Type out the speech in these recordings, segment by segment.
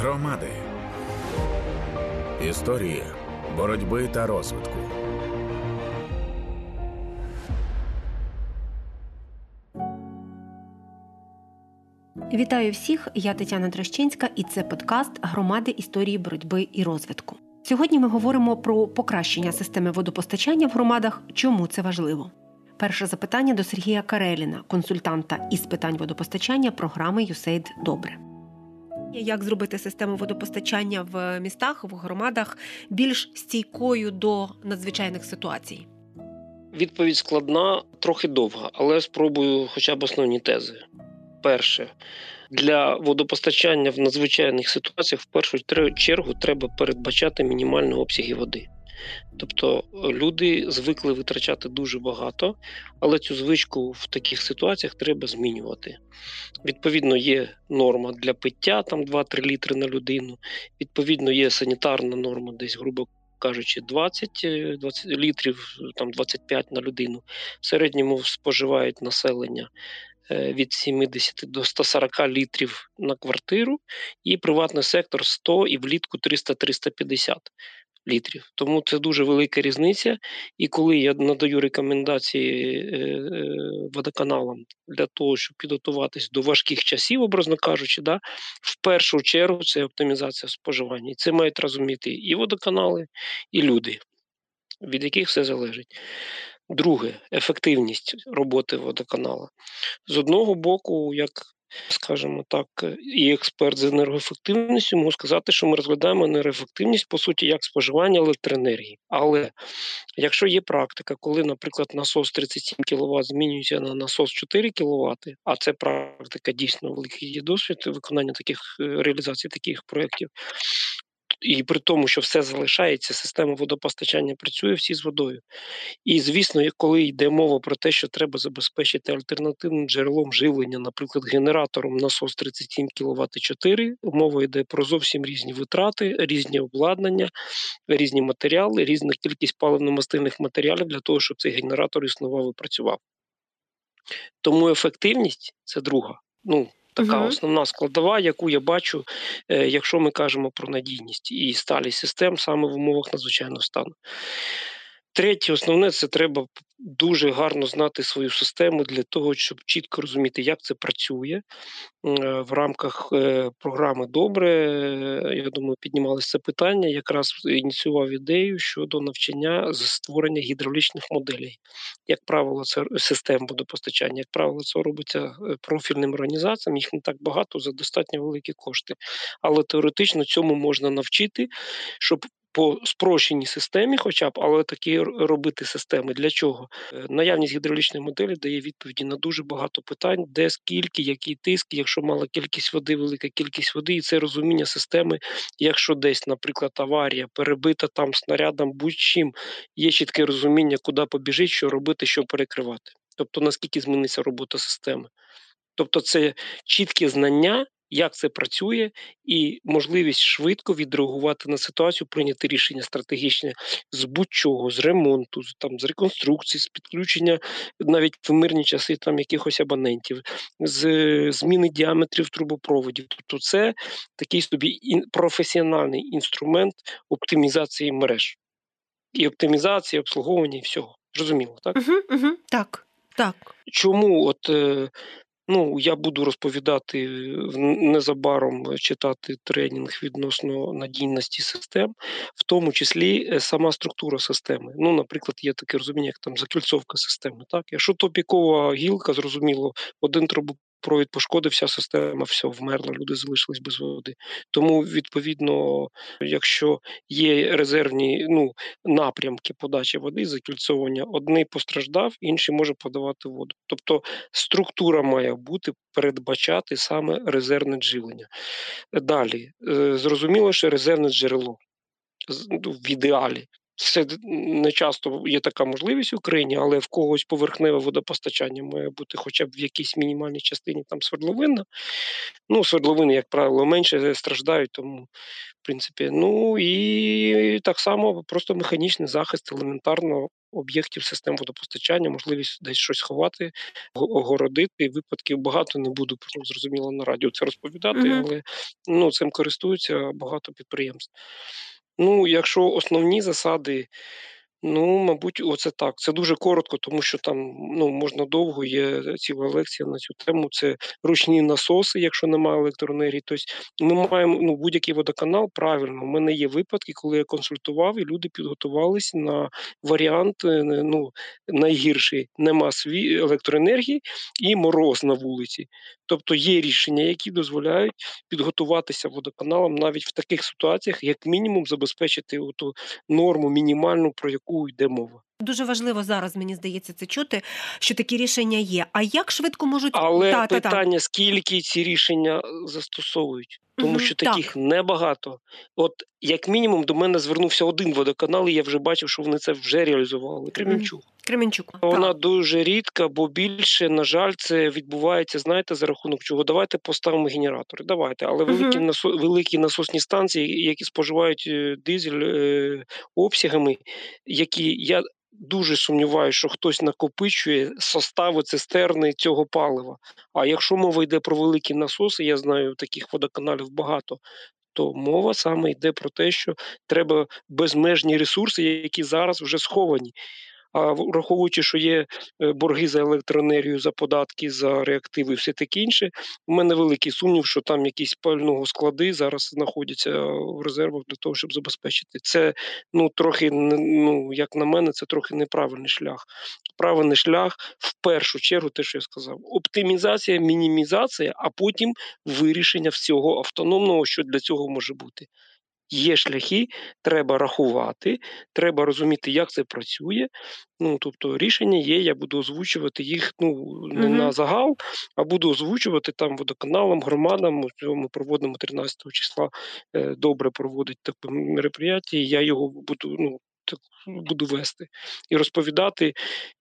Громади. Історії боротьби та розвитку. Вітаю всіх! Я Тетяна Трощинська, і це подкаст Громади історії боротьби і розвитку. Сьогодні ми говоримо про покращення системи водопостачання в громадах. Чому це важливо? Перше запитання до Сергія Кареліна, консультанта із питань водопостачання програми «ЮСЕЙД Добре. Як зробити систему водопостачання в містах, в громадах більш стійкою до надзвичайних ситуацій? Відповідь складна, трохи довга, але спробую хоча б основні тези. Перше, для водопостачання в надзвичайних ситуаціях в першу чергу треба передбачати мінімальні обсяги води. Тобто люди звикли витрачати дуже багато, але цю звичку в таких ситуаціях треба змінювати. Відповідно, є норма для пиття, там 2-3 літри на людину. Відповідно, є санітарна норма, десь, грубо кажучи, 20 20 літрів, там 25 на людину. В середньому споживають населення Е, від 70 до 140 літрів на квартиру, і приватний сектор 100 і влітку 300-350 літрів. Тому це дуже велика різниця. І коли я надаю рекомендації е, е, водоканалам для того, щоб підготуватись до важких часів, образно кажучи, да, в першу чергу це оптимізація споживання. І це мають розуміти і водоканали, і люди, від яких все залежить. Друге ефективність роботи водоканала. З одного боку, як скажімо так, і експерт з енергоефективністю можу сказати, що ми розглядаємо енергоефективність, по суті, як споживання електроенергії. Але якщо є практика, коли, наприклад, насос 37 кВт змінюється на насос 4 кВт, а це практика дійсно великий досвід виконання таких е, реалізації таких проєктів, і при тому, що все залишається, система водопостачання працює всі з водою. І звісно, коли йде мова про те, що треба забезпечити альтернативним джерелом живлення, наприклад, генератором насос 37 кВт 4, мова йде про зовсім різні витрати, різні обладнання, різні матеріали, різна кількість паливно-мастильних матеріалів для того, щоб цей генератор існував і працював. Тому ефективність це друга. Ну, така угу. основна складова, яку я бачу, е, якщо ми кажемо про надійність і сталість систем саме в умовах надзвичайного стану. Третє, основне, це треба дуже гарно знати свою систему для того, щоб чітко розуміти, як це працює е, в рамках е, програми Добре. Я думаю, піднімалося це питання. Якраз ініціював ідею щодо навчання з створення гідравлічних моделей. Як правило, це систем водопостачання, як правило, це робиться е, профільним організаціям. Їх не так багато за достатньо великі кошти. Але теоретично цьому можна навчити, щоб по спрощеній системі, хоча б, але такі робити системи. Для чого? Е, наявність гідравлічної моделі дає відповіді на дуже багато питань, де скільки, який тиск, якщо мала кількість води, велика кількість води, і це розуміння системи, якщо десь, наприклад, аварія перебита там снарядом, будь-чим є чітке розуміння, куди побіжить, що робити, що перекривати. Тобто наскільки зміниться робота системи. Тобто, це чіткі знання, як це працює, і можливість швидко відреагувати на ситуацію, прийняти рішення стратегічне з будь-чого, з ремонту, з там з реконструкції, з підключення навіть в мирні часи там якихось абонентів, з зміни діаметрів трубопроводів. Тобто, це такий собі професіональний інструмент оптимізації мереж і оптимізації, обслуговування і всього. Зрозуміло, так? Угу, угу, Так. Так. Чому от е, Ну, я буду розповідати незабаром читати тренінг відносно надійності систем, в тому числі е, сама структура системи. Ну, наприклад, є таке розуміння, як там закільцовка системи. Так, якщо топікова гілка, зрозуміло, один трубу провід пошкодився, система все вмерла, люди залишились без води. Тому, відповідно, якщо є резервні ну, напрямки подачі води, закільцовування, одний постраждав, інший може подавати воду. Тобто структура має бути передбачати саме резервне живлення. Далі, е, зрозуміло, що резервне джерело ну, в ідеалі. Це не часто є така можливість в Україні, але в когось поверхневе водопостачання має бути хоча б в якійсь мінімальній частині там свердловина. Ну, свердловини, як правило, менше страждають, тому в принципі. Ну і так само просто механічний захист елементарно об'єктів систем водопостачання, можливість десь щось ховати, огородити. Випадків багато не буду зрозуміло на радіо це розповідати, mm-hmm. але ну, цим користуються багато підприємств. Ну, якщо основні засади Ну, мабуть, оце так. Це дуже коротко, тому що там ну, можна довго, є ціла лекція на цю тему. Це ручні насоси, якщо немає електроенергії. Тобто ми маємо ну, будь-який водоканал. Правильно, У мене є випадки, коли я консультував, і люди підготувалися на варіант е, ну, найгірший нема сві електроенергії і мороз на вулиці. Тобто є рішення, які дозволяють підготуватися водоканалам навіть в таких ситуаціях, як мінімум, забезпечити ту норму мінімальну, про яку яку йде мова. Дуже важливо зараз, мені здається, це чути, що такі рішення є. А як швидко можуть але та, питання, та, та. скільки ці рішення застосовують? тому угу, що таких так. небагато. От як мінімум до мене звернувся один водоканал, і я вже бачив, що вони це вже реалізували. Кременчук. Кременчук. Вона так. дуже рідка, бо більше, на жаль, це відбувається. Знаєте, за рахунок чого? Давайте поставимо генератори. Давайте, але великі насо... великі насосні станції, які споживають е, дизель е... обсягами, які я дуже сумніваюся, що хтось накопичує состави цистерни цього палива. А якщо мова йде про великі насоси, я знаю таких водоканалів багато. То мова саме йде про те, що треба безмежні ресурси, які зараз вже сховані. А враховуючи, що є е, борги за електроенергію, за податки, за реактиви, все таке інше, у мене великий сумнів, що там якісь пального склади зараз знаходяться в резервах для того, щоб забезпечити. Це ну трохи ну як на мене, це трохи неправильний шлях. Правильний шлях в першу чергу, те, що я сказав, оптимізація, мінімізація, а потім вирішення всього автономного, що для цього може бути. Є шляхи, треба рахувати, треба розуміти, як це працює. Ну тобто рішення є. Я буду озвучувати їх ну не угу. на загал, а буду озвучувати там водоканалам, громадам. Ми проводимо 13 числа е, добре проводить таке мероприятие, Я його буду ну буду вести і розповідати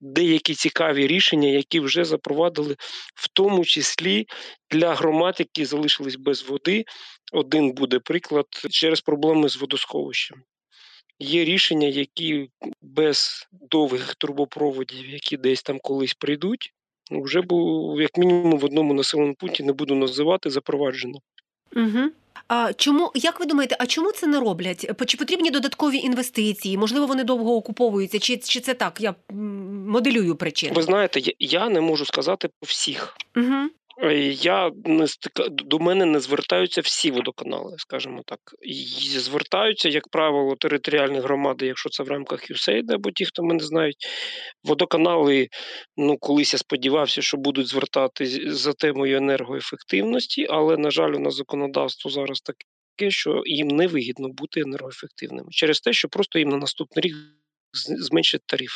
деякі цікаві рішення, які вже запровадили, в тому числі для громад, які залишились без води. Один буде приклад через проблеми з водосховищем. Є рішення, які без довгих трубопроводів, які десь там колись прийдуть, вже був як мінімум в одному населеному пункті не буду називати запроваджено. Угу. А чому як ви думаєте, а чому це не роблять? Чи потрібні додаткові інвестиції? Можливо, вони довго окуповуються, чи чи це так? Я моделюю причину. Ви знаєте, я не можу сказати по всіх. Угу. Я не стика до мене не звертаються всі водоканали, скажімо так. І звертаються, як правило, територіальні громади, якщо це в рамках USAID, або ті, хто мене знають. Водоканали, ну колись я сподівався, що будуть звертатись за темою енергоефективності, але, на жаль, у нас законодавство зараз таке, що їм не вигідно бути енергоефективними через те, що просто їм на наступний рік зменшити тариф.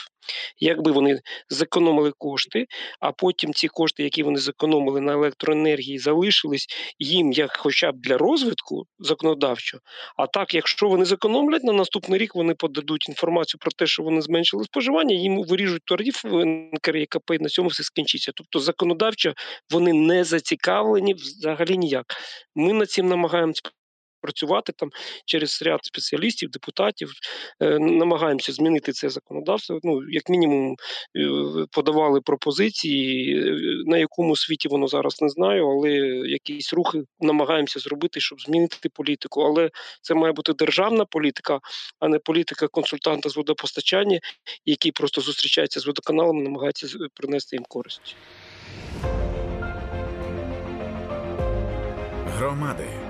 Якби вони зекономили кошти, а потім ці кошти, які вони зекономили на електроенергії, залишились їм як хоча б для розвитку законодавчо. А так, якщо вони зекономлять на наступний рік, вони подадуть інформацію про те, що вони зменшили споживання, їм виріжуть тариф НКРЄКП, і на цьому все скінчиться. Тобто законодавчо вони не зацікавлені взагалі ніяк. Ми над цим намагаємося працювати там через ряд спеціалістів, депутатів. Е, намагаємося змінити це законодавство. Ну, як мінімум, е, подавали пропозиції, е, на якому світі воно зараз не знаю, але якісь рухи намагаємося зробити, щоб змінити політику. Але це має бути державна політика, а не політика консультанта з водопостачання, який просто зустрічається з водоканалами, намагається принести їм користь. Громади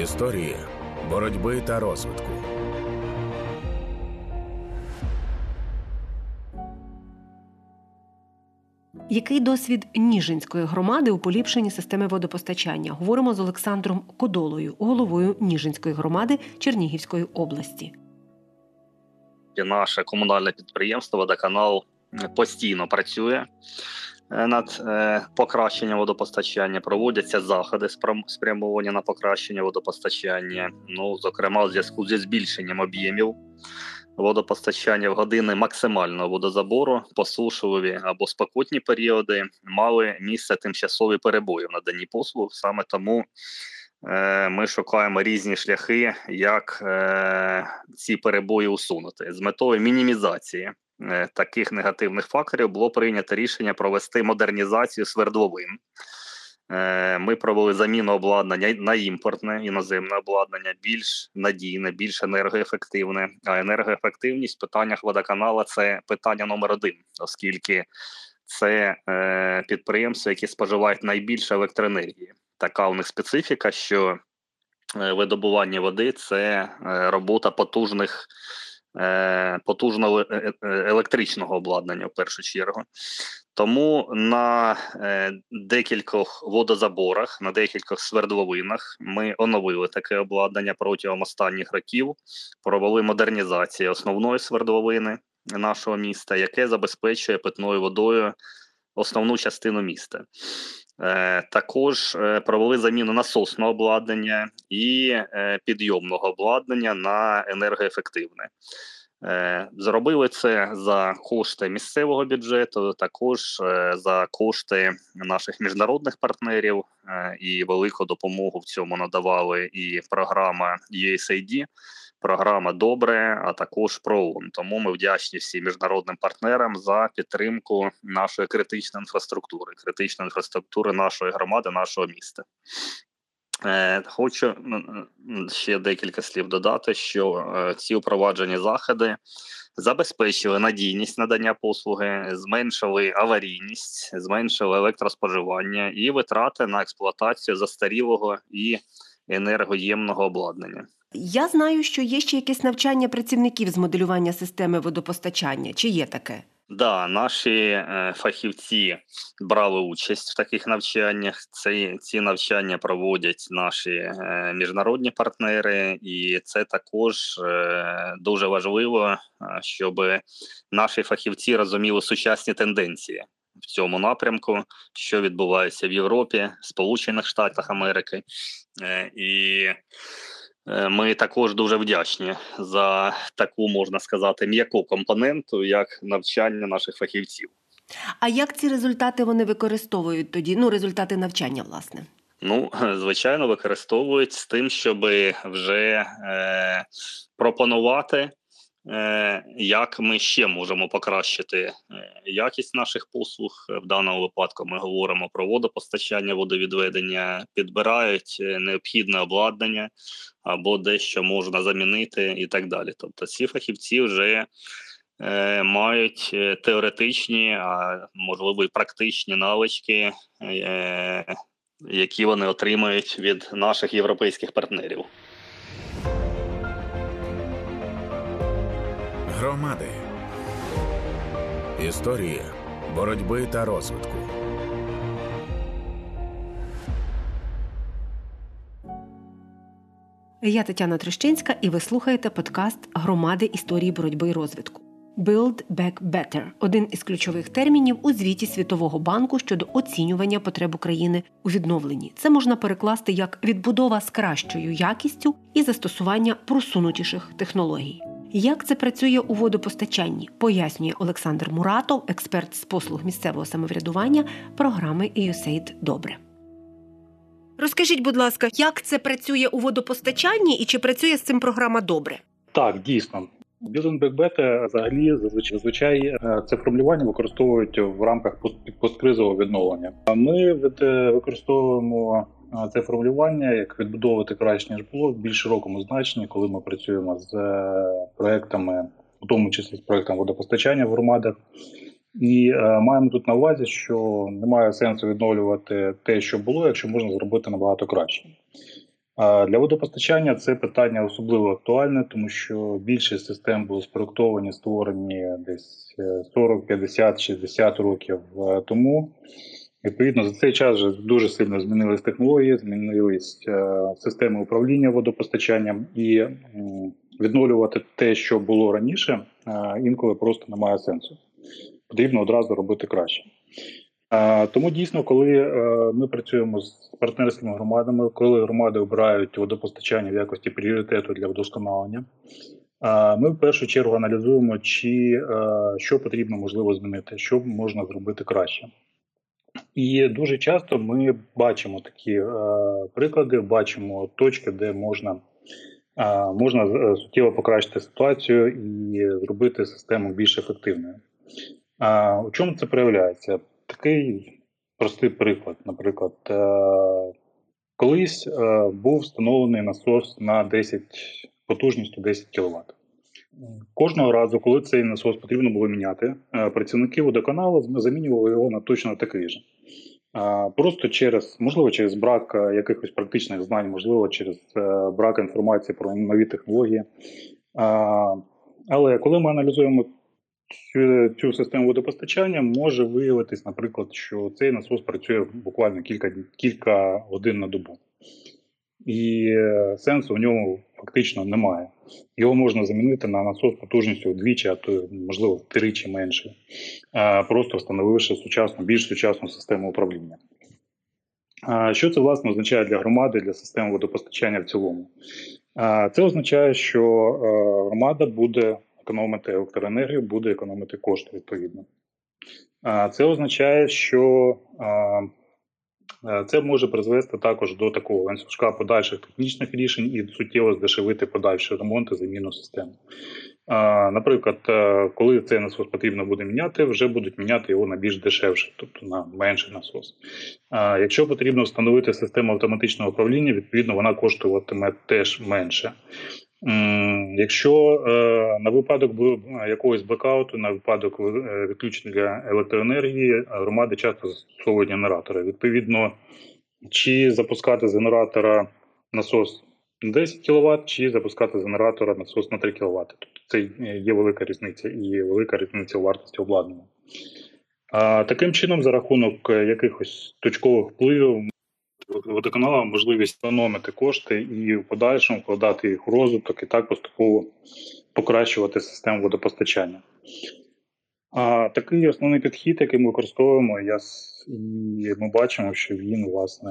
Історії боротьби та розвитку. Який досвід Ніжинської громади у поліпшенні системи водопостачання? Говоримо з Олександром Кодолою, головою Ніжинської громади Чернігівської області. Наше комунальне підприємство Водоканал постійно працює. Е, над е, покращенням водопостачання проводяться заходи спрямовані на покращення водопостачання. Ну, зокрема, у зв'язку зі збільшенням об'ємів водопостачання в години максимального водозабору, посушливі або спокутні періоди мали місце тимчасові перебої в наданні послуг. Саме тому е, ми шукаємо різні шляхи, як ці перебої усунути з метою мінімізації таких негативних факторів було прийнято рішення провести модернізацію свердловин. Е, ми провели заміну обладнання на імпортне іноземне обладнання, більш надійне, більш енергоефективне. А енергоефективність в питаннях водоканала це питання номер один, оскільки це е, підприємства, які споживають найбільше електроенергії. Така у них специфіка, що е, видобування води це е, робота потужних Е, потужного е, е, електричного обладнання в першу чергу. Тому на декількох водозаборах, на декількох свердловинах ми оновили таке обладнання протягом останніх років, провели модернізацію основної свердловини нашого міста, яке забезпечує питною водою основну частину міста. Е, також е, провели заміну насосного обладнання і е, підйомного обладнання на енергоефективне. Зробили це за кошти місцевого бюджету, також за кошти наших міжнародних партнерів і велику допомогу в цьому надавали і програма USAID, програма добре, а також ПРООН. Тому ми вдячні всім міжнародним партнерам за підтримку нашої критичної інфраструктури, критичної інфраструктури нашої громади, нашого міста. Е, хочу ще декілька слів додати, що е, ці упроваджені заходи забезпечили надійність надання послуги, зменшили аварійність, зменшили електроспоживання і витрати на експлуатацію застарілого і енергоємного обладнання. Я знаю, що є ще якесь навчання працівників з моделювання системи водопостачання. Чи є таке? Да, наші е, фахівці брали участь в таких навчаннях. Ці ці навчання проводять наші е, міжнародні партнери, і це також е, дуже важливо, щоб наші фахівці розуміли сучасні тенденції в цьому напрямку, що відбувається в Європі, Сполучених Штатах Америки і. Е, ми також дуже вдячні за таку можна сказати м'яку компоненту, як навчання наших фахівців. А як ці результати вони використовують тоді? Ну, результати навчання, власне. Ну, звичайно, використовують з тим, щоб вже е, пропонувати як ми ще можемо покращити е, якість наших послуг. В даному випадку ми говоримо про водопостачання, водовідведення, підбирають е, необхідне обладнання або дещо можна замінити і так далі. Тобто, ці фахівці вже мають теоретичні, а можливо і практичні навички, які вони отримують від наших європейських партнерів. Громади. Історії боротьби та розвитку. Я Тетяна Трещинська, і ви слухаєте подкаст Громади історії боротьби і розвитку. Build Back Better – один із ключових термінів у звіті Світового банку щодо оцінювання потреб України у відновленні. Це можна перекласти як відбудова з кращою якістю і застосування просунутіших технологій. Як це працює у водопостачанні, пояснює Олександр Муратов, експерт з послуг місцевого самоврядування програми «USAID Добре. Розкажіть, будь ласка, як це працює у водопостачанні і чи працює з цим програма добре? Так, дійсно. Building взагалі зазвичай е, це формулювання використовують в рамках посткризового відновлення. А Ми використовуємо це формулювання, як відбудовувати краще ніж було в більш широкому значенні, коли ми працюємо з е, проектами, у тому числі з проектом водопостачання в громадах. І е, маємо тут на увазі, що немає сенсу відновлювати те, що було, якщо можна зробити набагато краще. А для водопостачання це питання особливо актуальне, тому що більшість систем були спроектовані, створені десь 40, 50, 60 років е, тому. Відповідно, за цей час вже дуже сильно змінились технології, змінились е, системи управління водопостачанням і відновлювати те, що було раніше, е, інколи просто немає сенсу. Потрібно одразу робити краще. Тому дійсно, коли е, ми працюємо з партнерськими громадами, коли громади обирають водопостачання в якості пріоритету для вдосконалення, ми в першу чергу аналізуємо, чи е, що потрібно можливо змінити, що можна зробити краще. І дуже часто ми бачимо такі е, приклади, бачимо точки, де можна можна суттєво покращити ситуацію і зробити систему більш ефективною. У чому це проявляється? Такий простий приклад. Наприклад, е, колись е, був встановлений насос на 10 потужністю 10 кВт. Кожного разу, коли цей насос потрібно було міняти, е, працівники водоканалу замінювали його на точно такий же. Просто через, можливо, через брак якихось практичних знань, можливо, через брак інформації про нові технології. Але коли ми аналізуємо цю, цю систему водопостачання може виявитись, наприклад, що цей насос працює буквально кілька кілька годин на добу, і е, сенсу в ньому фактично немає. Його можна замінити на насос потужністю вдвічі, а то можливо втричі менше, просто встановивши сучасну, більш сучасну систему управління. Що це власне означає для громади, для системи водопостачання в цілому? Це означає, що е, громада буде економити електроенергію, буде економити кошти відповідно. Це означає, що це може призвести також до такого ланцюжка подальших технічних рішень і суттєво здешевити подальші ремонти заміну системи. Наприклад, е, коли цей насос потрібно буде міняти, вже будуть міняти його на більш дешевше, тобто на менший насос. Якщо потрібно встановити систему автоматичного управління, відповідно вона коштуватиме теж менше. Якщо е, на випадок якогось блекауту, на випадок е, відключення електроенергії, громади часто застосовують генератори. Відповідно, чи запускати з генератора насос на 10 кВт, чи запускати з генератора насос на 3 кВт. Тобто це є велика різниця і велика різниця у вартості обладнання. Таким чином, за рахунок якихось точкових впливів, водоканалам можливість економити кошти і в подальшому вкладати їх у розвиток і так поступово покращувати систему водопостачання. А такий основний підхід, який ми використовуємо, я, і ми бачимо, що він власне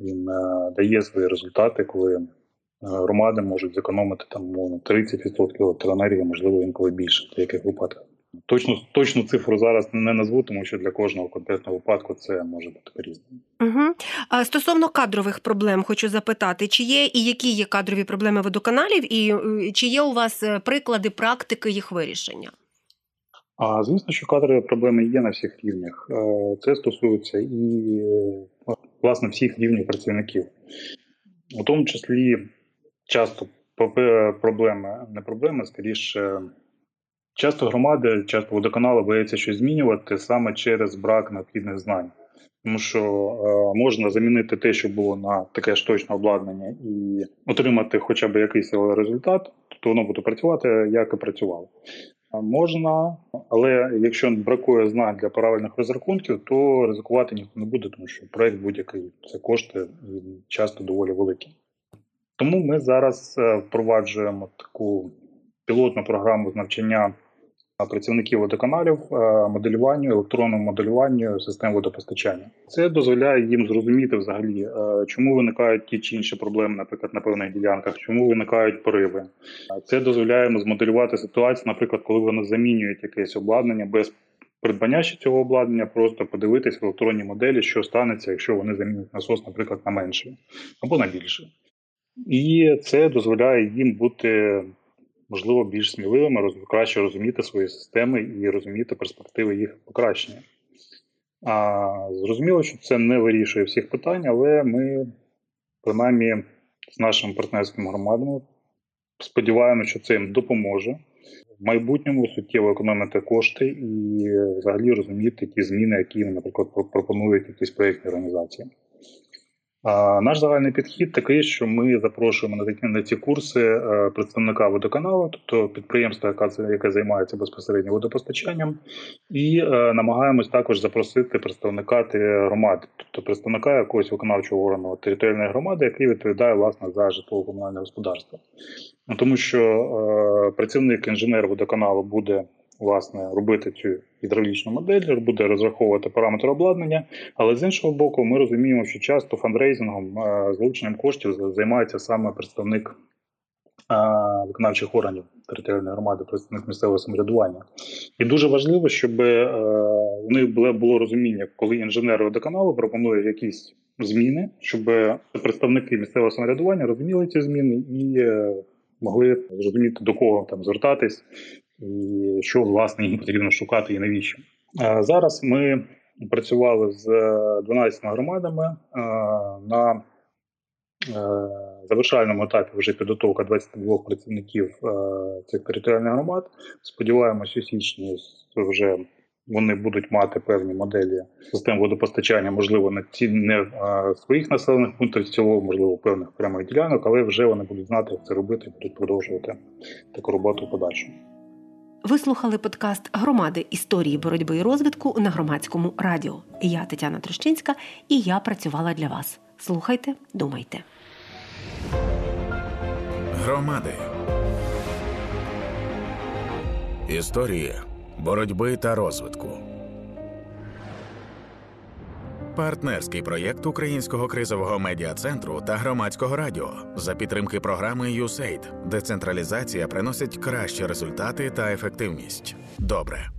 він е, дає свої результати, коли е, громади можуть зекономити там 30% електроенергії, можливо, інколи більше в деяких випадках. Точну точну цифру зараз не назву, тому що для кожного конкретного випадку це може бути по-різному. Угу. А Стосовно кадрових проблем, хочу запитати, чи є і які є кадрові проблеми водоканалів, і е, чи є у вас е, приклади практики їх вирішення? А звісно, що кадрові проблеми є на всіх рівнях. Е, це стосується і власне всіх рівнів працівників, у тому числі часто проблеми, не проблеми, скоріше. Часто громади, часто водоканали бояться щось змінювати саме через брак необхідних знань, тому що е, можна замінити те, що було на таке ж точне обладнання, і отримати хоча б якийсь результат, то воно буде працювати, як і працювало. Можна, але якщо бракує знань для правильних розрахунків, то ризикувати ніхто не буде, тому що проект будь-який це кошти часто доволі великі. Тому ми зараз е, впроваджуємо таку пілотну програму з навчання працівників водоканалів е, моделюванню, електронному моделюванню систем водопостачання. Це дозволяє їм зрозуміти взагалі, е, чому виникають ті чи інші проблеми, наприклад, на певних ділянках, чому виникають пориви. Це дозволяє змоделювати ситуацію, наприклад, коли вони замінюють якесь обладнання без. Придбання ще цього обладнання, просто подивитись в електронній моделі, що станеться, якщо вони замінять насос, наприклад, на менше або на більше. І це дозволяє їм бути можливо, більш сміливими, краще розуміти свої системи і розуміти перспективи їх покращення. А, Зрозуміло, що це не вирішує всіх питань, але ми, принаймні, з нашими партнерськими громадами сподіваємося, що це їм допоможе в майбутньому суттєво економити кошти і взагалі розуміти ті зміни, які, наприклад, пропонують якісь проєктні організації. Наш загальний підхід такий, що ми запрошуємо на ці курси е, представника водоканалу, тобто підприємства, яке, яке займається безпосередньо водопостачанням, і е, намагаємось також запросити представника громади, тобто представника якогось виконавчого органу територіальної громади, який відповідає власне за житлово-комунальне господарство. Тому що е, працівник інженер водоканалу буде власне робити цю гідравлічну модель, буде розраховувати параметри обладнання. Але з іншого боку, ми розуміємо, що часто фандрейзингом, е, залученням коштів займається саме представник виконавчих органів територіальної громади, представник місцевого самоврядування. І дуже важливо, щоб е, у них було, розуміння, коли інженери водоканалу пропонують якісь зміни, щоб представники місцевого самоврядування розуміли ці зміни і е, могли зрозуміти до кого там звертатись, і що власне їм потрібно шукати і навіщо. Зараз ми працювали з 12 громадами на Е, завершальному етапі вже підготовка 22 працівників е, цих територіальних громад. Сподіваємось, у січні вже вони будуть мати певні моделі систем водопостачання, можливо, на ці не своїх населених пунктах в цілому, можливо, певних окремих ділянок, але вже вони будуть знати, як це робити і будуть продовжувати таку роботу в подальшому. Ви слухали подкаст громади історії боротьби і розвитку на громадському радіо. Я Тетяна Трощинська і я працювала для вас. Слухайте, думайте. Громади. Історії боротьби та розвитку. Партнерський проєкт Українського кризового медіа центру та громадського радіо за підтримки програми USAID. Децентралізація приносить кращі результати та ефективність. Добре.